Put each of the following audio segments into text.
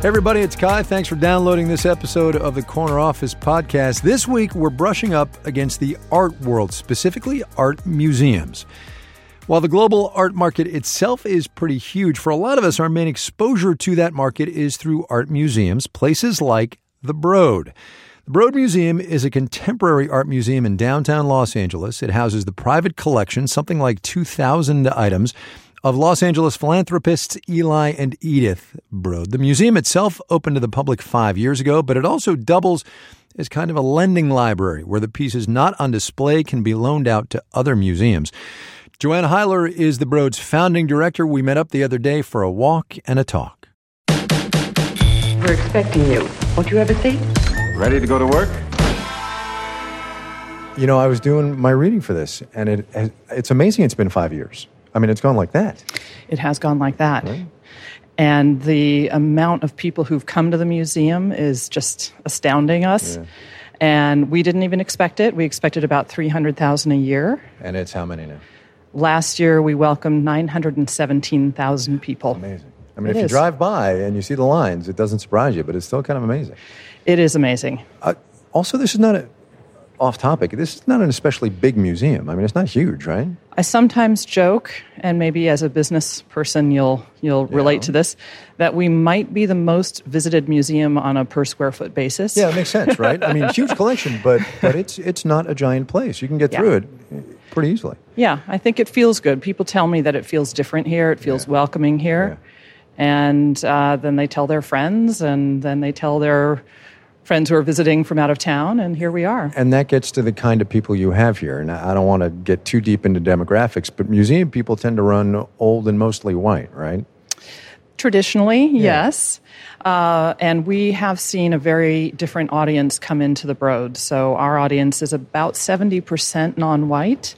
Hey everybody, it's Kai. Thanks for downloading this episode of the Corner Office podcast. This week, we're brushing up against the art world, specifically art museums. While the global art market itself is pretty huge, for a lot of us, our main exposure to that market is through art museums, places like the Broad. The Broad Museum is a contemporary art museum in downtown Los Angeles. It houses the private collection, something like 2,000 items of Los Angeles philanthropists Eli and Edith Broad. The museum itself opened to the public five years ago, but it also doubles as kind of a lending library where the pieces not on display can be loaned out to other museums. Joanne Heyler is the Broad's founding director. We met up the other day for a walk and a talk. We're expecting you. Won't you have a seat? Ready to go to work? You know, I was doing my reading for this, and it, it's amazing it's been five years. I mean, it's gone like that. It has gone like that. Right. And the amount of people who've come to the museum is just astounding us. Yeah. And we didn't even expect it. We expected about 300,000 a year. And it's how many now? Last year, we welcomed 917,000 people. Amazing. I mean, it if is. you drive by and you see the lines, it doesn't surprise you, but it's still kind of amazing. It is amazing. Uh, also, this is not a, off topic. This is not an especially big museum. I mean, it's not huge, right? I sometimes joke, and maybe as a business person, you'll you'll yeah. relate to this, that we might be the most visited museum on a per square foot basis. Yeah, it makes sense, right? I mean, huge collection, but but it's it's not a giant place. You can get yeah. through it pretty easily. Yeah, I think it feels good. People tell me that it feels different here. It feels yeah. welcoming here, and uh, then they tell their friends, and then they tell their friends who are visiting from out of town, and here we are. And that gets to the kind of people you have here. And I don't want to get too deep into demographics, but museum people tend to run old and mostly white, right? Traditionally, yeah. yes. Uh, and we have seen a very different audience come into the Broad. So our audience is about 70% non white.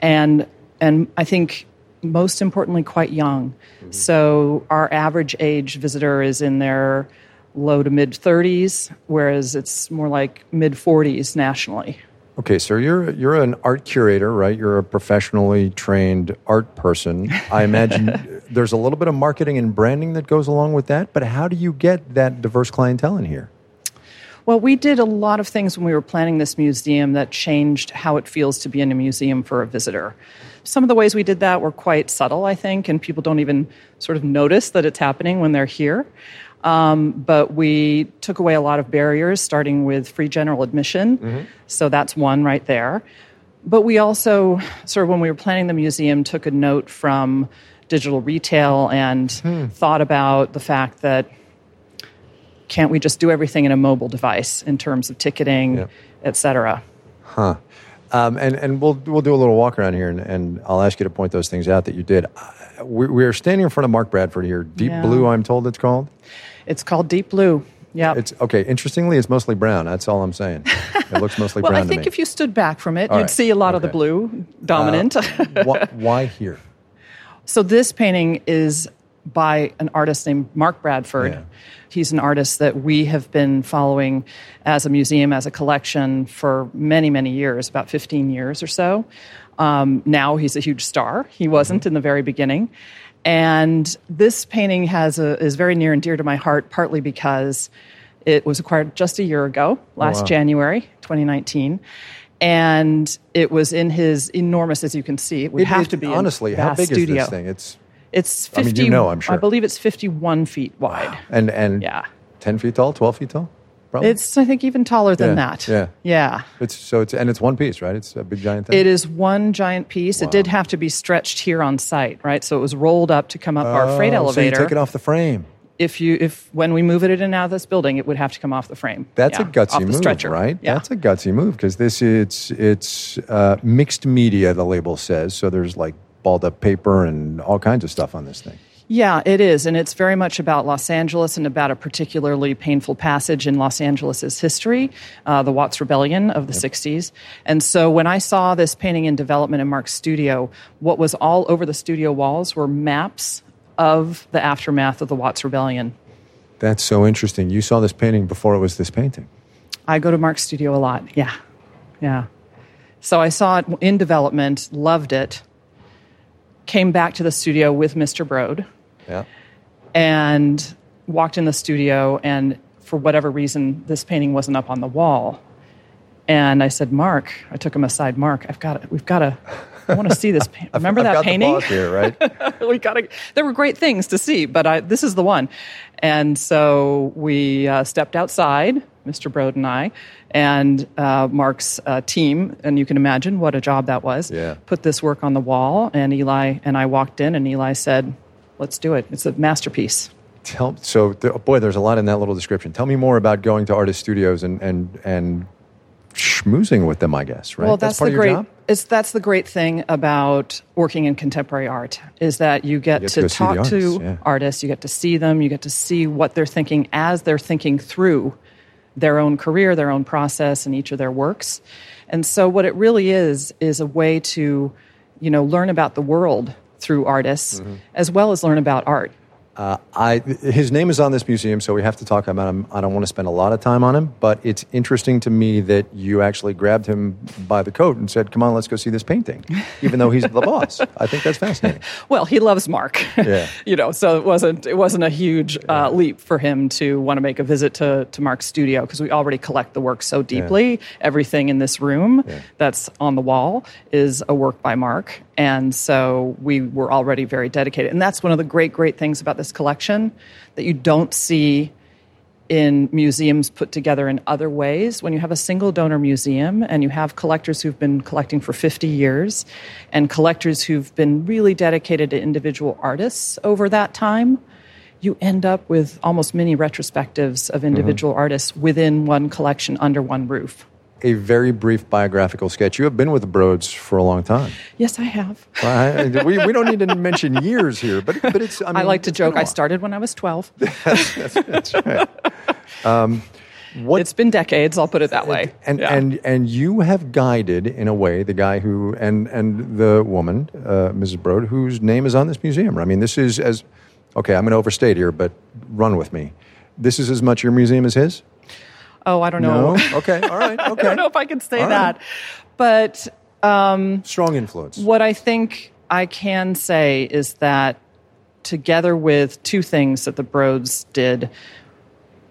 And, and I think most importantly, quite young. Mm-hmm. So our average age visitor is in their low to mid 30s, whereas it's more like mid 40s nationally. Okay, so you're you're an art curator, right? You're a professionally trained art person. I imagine there's a little bit of marketing and branding that goes along with that, but how do you get that diverse clientele in here? Well, we did a lot of things when we were planning this museum that changed how it feels to be in a museum for a visitor. Some of the ways we did that were quite subtle, I think, and people don't even sort of notice that it's happening when they're here. Um, but we took away a lot of barriers, starting with free general admission. Mm-hmm. So that's one right there. But we also, sort of when we were planning the museum, took a note from digital retail and hmm. thought about the fact that can't we just do everything in a mobile device in terms of ticketing, yep. et cetera? Huh. Um, and and we'll we'll do a little walk around here, and, and I'll ask you to point those things out that you did. We, we are standing in front of Mark Bradford here. Deep yeah. Blue, I'm told it's called. It's called Deep Blue. Yeah. It's okay. Interestingly, it's mostly brown. That's all I'm saying. It looks mostly well, brown. Well, I think if you stood back from it, all you'd right. see a lot okay. of the blue dominant. Uh, wh- why here? So this painting is by an artist named Mark Bradford. Yeah. He's an artist that we have been following as a museum, as a collection for many, many years, about 15 years or so. Um, now he's a huge star. He wasn't mm-hmm. in the very beginning. And this painting has a, is very near and dear to my heart, partly because it was acquired just a year ago, last oh, wow. January 2019. And it was in his enormous, as you can see, it would it, have it, to be honestly. How big studio. is this thing? It's it's 50. I mean, you know, I'm sure. I believe it's 51 feet wide. Wow. And and yeah, 10 feet tall, 12 feet tall. Probably? It's I think even taller than yeah, that. Yeah, yeah. It's so it's and it's one piece, right? It's a big giant thing. It is one giant piece. Wow. It did have to be stretched here on site, right? So it was rolled up to come up our freight elevator. Oh, so you took it off the frame. If you if when we move it in and out of this building, it would have to come off the frame. That's yeah, a gutsy move, stretcher. right? Yeah. That's a gutsy move because this it's it's uh, mixed media. The label says so. There's like balled up paper and all kinds of stuff on this thing. Yeah, it is. And it's very much about Los Angeles and about a particularly painful passage in Los Angeles' history, uh, the Watts Rebellion of the yep. 60s. And so when I saw this painting in development in Mark's studio, what was all over the studio walls were maps of the aftermath of the Watts Rebellion. That's so interesting. You saw this painting before it was this painting. I go to Mark's studio a lot. Yeah. Yeah. So I saw it in development, loved it, came back to the studio with Mr. Broad yeah. And walked in the studio, and for whatever reason, this painting wasn't up on the wall. And I said, Mark, I took him aside. Mark, I've got it. We've got to. I want to see this. Pa- Remember I've that got painting? Here, right? we got to. There were great things to see, but I, this is the one. And so we uh, stepped outside, Mr. Broad and I, and uh, Mark's uh, team, and you can imagine what a job that was. Yeah. Put this work on the wall, and Eli and I walked in, and Eli said, "Let's do it. It's a masterpiece." Tell so th- oh boy, there's a lot in that little description. Tell me more about going to artist studios and and and schmoozing with them. I guess right. Well, that's, part the of your great. job? It's that's the great thing about working in contemporary art is that you get, You get to to talk artists, to yeah. artists, you get to see them, you get to see what they're thinking as they're thinking through their own career, their own process, and each of their works. And so, what it really is is a way to, you know, learn about the world through artists Mm-hmm. as well as learn about art. Uh, I, his name is on this museum, so we have to talk about him. I don't want to spend a lot of time on him, but it's interesting to me that you actually grabbed him by the coat and said, "Come on, let's go see this painting," even though he's the boss. I think that's fascinating. Well, he loves Mark. Yeah. you know, so it wasn't it wasn't a huge uh, leap for him to want to make a visit to to Mark's studio because we already collect the work so deeply. Everything in this room Yeah. that's on the wall is a work by Mark, and so we were already very dedicated. And that's one of the great great things about this collection that you don't see in museums put together in other ways. When you have a single donor museum and you have collectors who've been collecting for 50 years and collectors who've been really dedicated to individual artists over that time, you end up with almost mini retrospectives of individual mm-hmm. artists within one collection under one roof. A very brief biographical sketch. You have been with Broads for a long time. Yes, I have. I- I- we, we don't need to mention years here, but but it's. I, I, like to joke I started when I was 12. That's right. Um, what It's been decades, I'll put it that way. And Yeah. and and you have guided in a way the guy who and and the woman, uh, Mrs. Broad, whose name is on this museum. I mean, this is as okay. I'm going to overstate here, but run with me. This is as much your museum as his. Oh, I don't know. No. Okay. All right. Okay. I don't know if I can say All right. that. But um, Strong influence. What I think I can say is that together with two things that the Broads did,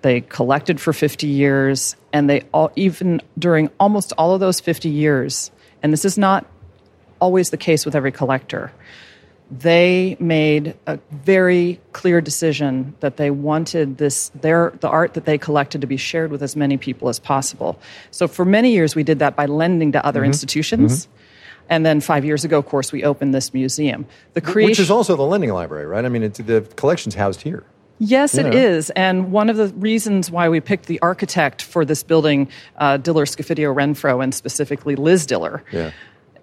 they collected for 50 years, and they all, even during almost all of those 50 years, and this is not always the case with every collector, they made a very clear decision that they wanted this their the art that they collected to be shared with as many people as possible. So for many years we did that by lending to other institutions. And then 5 years ago of course we opened this museum. The creation Which is also the lending library, right? I mean, it's, the collection's housed here. Yes, it Yeah. is. And one of the reasons why we picked the architect for this building, uh, Diller Scofidio Renfro, and specifically Liz Diller, Yeah.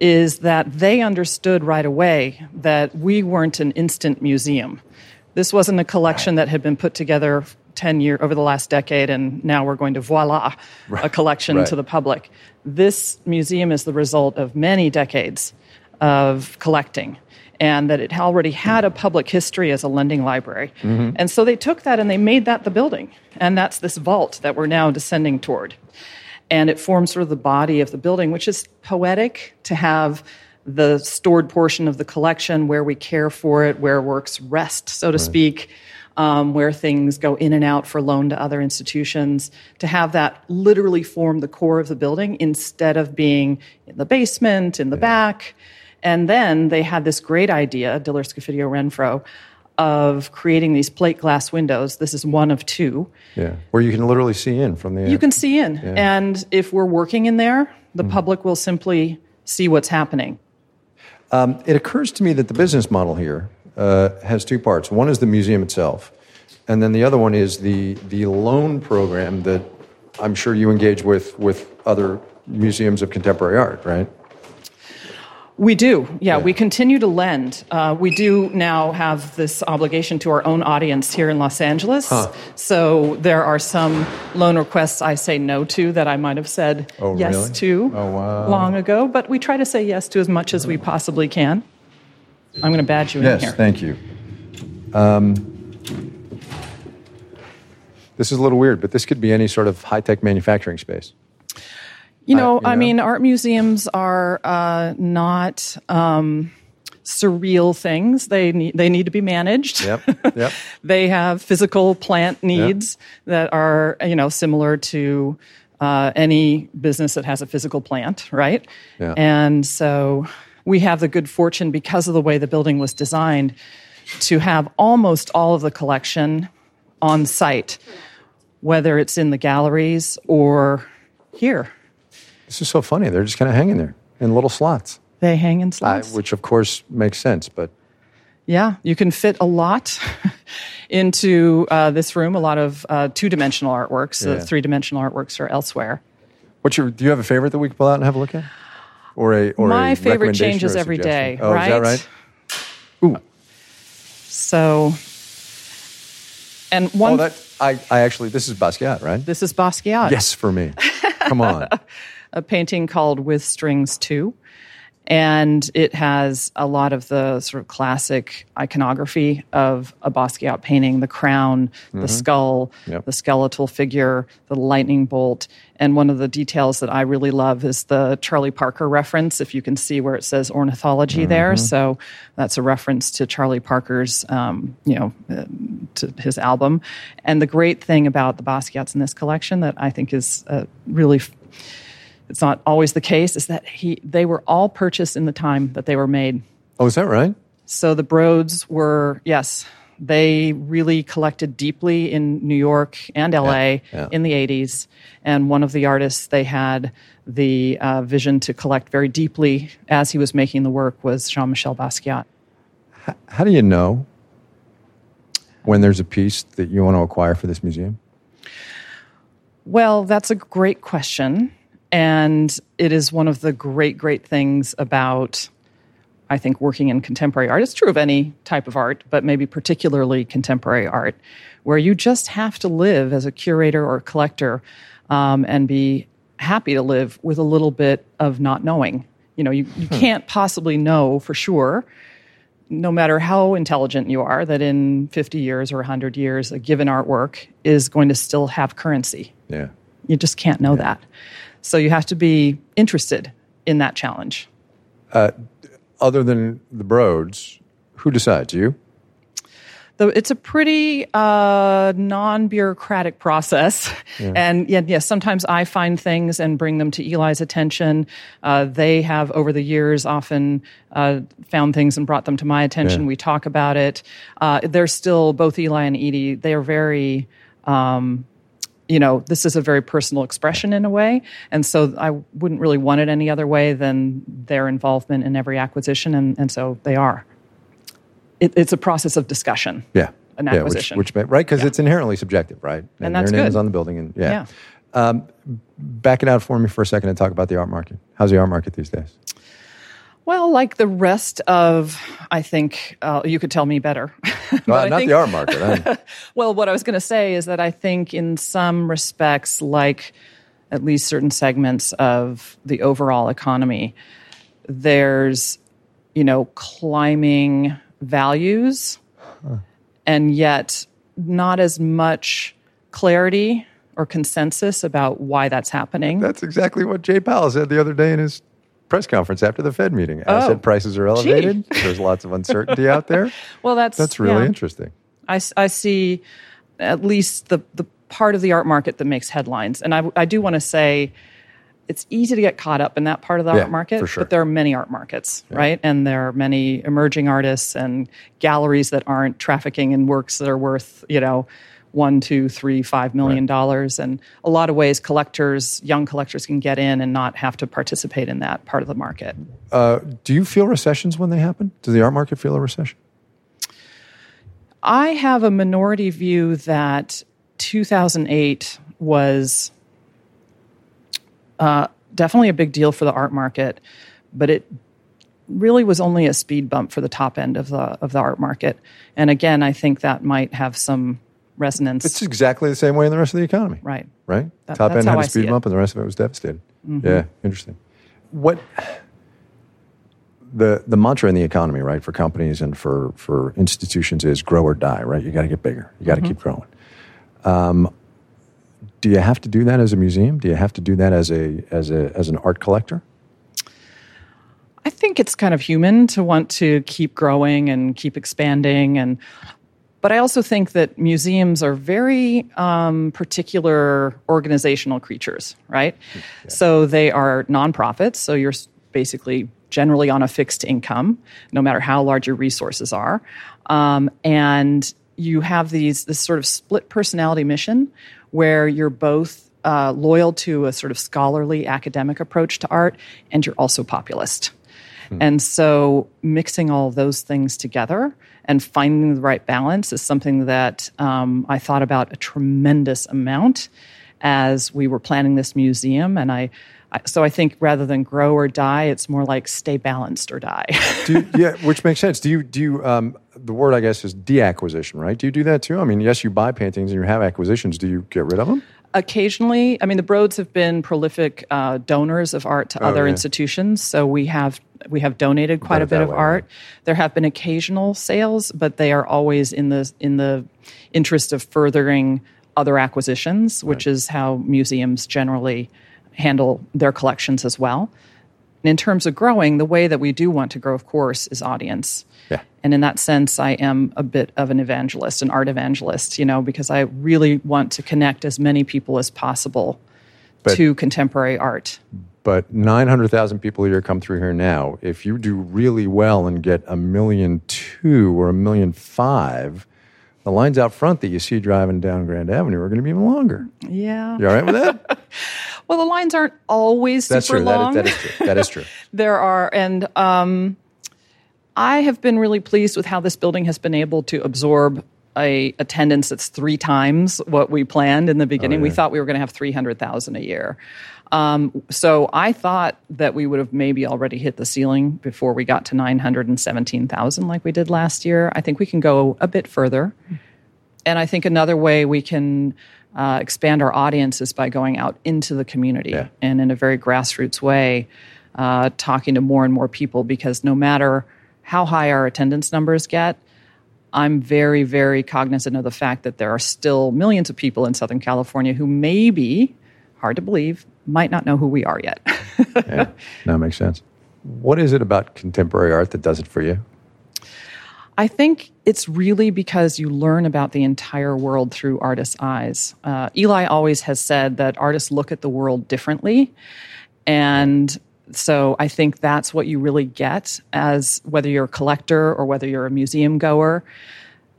Is that they understood right away that we weren't an instant museum. This wasn't a collection that had been put together 10 year over the last decade and now we're going to voila a collection Right. to the public. This museum is the result of many decades of collecting and that it already had a public history as a lending library. Mm-hmm. And so they took that and they made that the building. And that's this vault that we're now descending toward and it forms sort of the body of the building, which is poetic to have the stored portion of the collection where we care for it, where works rest, so to speak, um, where things go in and out for loan to other institutions, to have that literally form the core of the building instead of being in the basement, in the back. And then they had this great idea, Diller Scofidio Renfro, of creating these plate glass windows. This is one of two Yeah. Where you can literally see in from the. you can see in. And if we're working in there, the public will simply see what's happening. It occurs to me that the business model here uh, has two parts. One is the museum itself, and then the other one is the the loan program that I'm sure you engage with with other museums of contemporary art, right? We do, yeah. Yeah. We continue to lend. Uh, we do now have this obligation to our own audience here in Los Angeles. So there are some loan requests I say no to that I might have said Oh, yes really? to Oh, wow. long ago. But we try to say yes to as much as we possibly can. I'm going to badge you in here. Yes, thank you. Um, this is a little weird, but this could be any sort of high tech manufacturing space. You know, I- you I know? mean, art museums are uh, not um, surreal things. They need they need to be managed. Yep. Yep. they have physical plant needs that are you know similar to uh, any business that has a physical plant, right? Yeah. And so we have the good fortune because of the way the building was designed to have almost all of the collection on site, whether it's in the galleries or here. This is so funny. They're just kind of hanging there in little slots, They hang in uh, slots. which of course makes sense. But Yeah, you can fit a lot into uh, this room. A lot of uh, two-dimensional artworks. The Yeah. three-dimensional artworks are elsewhere. what's your? Do you have a favorite that we can pull out and have a look at? Or a or My a favorite changes every day, Oh, is that right? right? So, and one. Oh, that I, I actually this is Basquiat, right? this is Basquiat. Yes, for me. Come on. a painting called With Strings Too. And it has a lot of the sort of classic iconography of a Basquiat painting the crown, the skull, Yep. the skeletal figure, the lightning bolt. And one of the details that I really love is the Charlie Parker reference, if you can see where it says ornithology there. So that's a reference to Charlie Parker's, um, you know, uh, to his album. And the great thing about the Basquiats in this collection that I think is uh, really it's not always the case is that he they were all purchased in the time that they were made Oh, is that right? so the broads were yes they really collected deeply in new york and la Yeah, yeah. in the 80s and one of the artists they had the uh, vision to collect very deeply as he was making the work was jean-michel basquiat How do you know when there's a piece that you want to acquire for this museum? Well, that's a great question. And it is one of the great, great things about, I think, working in contemporary art. It's true of any type of art, but maybe particularly contemporary art, where you just have to live as a curator or a collector um, and be happy to live with a little bit of not knowing. You know, you, you can't possibly know for sure no matter how intelligent you are, that in 50 years or 100 years, a given artwork is going to still have currency. Yeah. You just can't know that. So you have to be interested in that challenge. Other than the Broads, who decides? You? Though it's a pretty uh, non-bureaucratic process, and yeah, yes, sometimes I find things and bring them to Eli's attention. Uh, they have, over the years, often uh, found things and brought them to my attention. Yeah. We talk about it. Uh, they're still both Eli and Edie. They are very. Um, you know, this is a very personal expression in a way. And so I wouldn't really want it any other way than their involvement in every acquisition. And, and so they are. It, it's a process of discussion. Yeah. An Yeah, acquisition. which, which right because it's inherently subjective, right? And that's their name is on the building, and yeah. Yeah. Um, back it out for me for a second and talk about the art market. How's the art market these days? Well, like the rest of, I think uh, you could tell me better. Well, not think- the art market. Well, what I was going to say is that I think in some respects, like at least certain segments of the overall economy, there's, you know, climbing values and yet not as much clarity or consensus about why that's happening. That's exactly what Jay Powell said the other day in his press conference after the Fed meeting. Asset oh, prices are elevated. There's lots of uncertainty out there. well, that's That's really yeah. interesting. I see at least the, the part of the art market that makes headlines. And I, I do want to say it's easy to get caught up in that part of the Yeah, art market, sure. but there are many art markets, right? And there are many emerging artists and galleries that aren't trafficking in works that are worth, you know, one, two, three, five million dollars. And a lot of ways collectors, young collectors can get in and not have to participate in that part of the market. Uh, do you feel recessions when they happen? Does the art market feel a recession? I have a minority view that 2008 was uh, definitely a big deal for the art market, but it really was only a speed bump for the top end of the of the art market. And again, I think that might have some resonance. It's exactly the same way in the rest of the economy. right. right? That- Top end had a speed bump, and the rest of it was devastated. Mm-hmm. Yeah, interesting. What the the mantra in the economy, right, for companies and for for institutions is grow or die, right? You got to get bigger. You got to keep growing. Um, do you have to do that as a museum? Do you have to do that as a as a as an art collector? I think it's kind of human to want to keep growing and keep expanding and but I also think that museums are very um, particular organizational creatures, right? Yeah. So they are nonprofits. So you're basically generally on a fixed income, no matter how large your resources are, um, and you have these this sort of split personality mission where you're both uh, loyal to a sort of scholarly academic approach to art, and you're also populist. Hmm. And so mixing all those things together and finding the right balance is something that um, I thought about a tremendous amount as we were planning this museum. And I, I, so I think rather than grow or die, it's more like stay balanced or die. you, yeah, which makes sense. Do you do you, um, the word I guess is deacquisition, right? Do you do that too? I mean, yes, you buy paintings and you have acquisitions. Do you get rid of them? Occasionally, I mean, the Broads have been prolific uh, donors of art to oh, other yeah. institutions, so we have we have donated quite a bit of way, art. There have been occasional sales, but they are always in the in the interest of furthering other acquisitions, which right. is how museums generally handle their collections as well. And in terms of growing, the way that we do want to grow, of course, is audience. Yeah. And in that sense, I am a bit of an evangelist, an art evangelist, you know, because I really want to connect as many people as possible but, to contemporary art. But 900,000 people a year come through here now. If you do really well and get a million two or a million five, the lines out front that you see driving down Grand Avenue are going to be even longer. Yeah. You all right with that? well, the lines aren't always That's super true. long. That is, that is true. That is true. there are, and um, I have been really pleased with how this building has been able to absorb a attendance that's three times what we planned in the beginning. Oh, yeah. We thought we were going to have 300,000 a year. Um, so I thought that we would have maybe already hit the ceiling before we got to 917,000 like we did last year. I think we can go a bit further. And I think another way we can uh, expand our audience is by going out into the community yeah. and in a very grassroots way, uh, talking to more and more people because no matter how high our attendance numbers get, I'm very, very cognizant of the fact that there are still millions of people in Southern California who maybe, hard to believe, might not know who we are yet. yeah, that makes sense. What is it about contemporary art that does it for you? I think it's really because you learn about the entire world through artists' eyes. Uh, Eli always has said that artists look at the world differently. And so I think that's what you really get as whether you're a collector or whether you're a museum goer.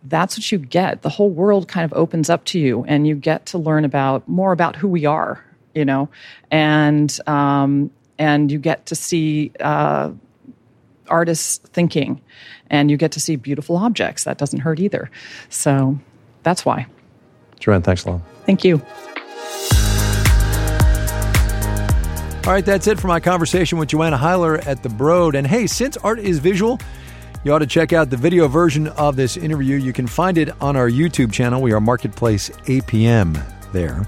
That's what you get. The whole world kind of opens up to you, and you get to learn about more about who we are you know, and um, and you get to see uh, artists thinking, and you get to see beautiful objects. That doesn't hurt either. So that's why. Joanne, thanks a lot. Thank you. All right, that's it for my conversation with Joanna Heyler at the Broad. And hey, since art is visual, you ought to check out the video version of this interview. You can find it on our YouTube channel. We are Marketplace APM there.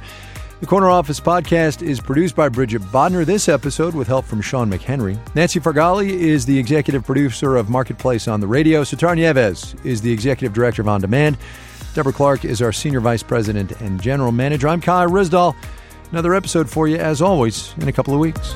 The Corner Office podcast is produced by Bridget Bodner. This episode with help from Sean McHenry. Nancy Farghalli is the executive producer of Marketplace on the radio. Sitara Nieves is the executive director of On Demand. Deborah Clark is our senior vice president and general manager. I'm Kai Ryssdal. Another episode for you, as always, in a couple of weeks.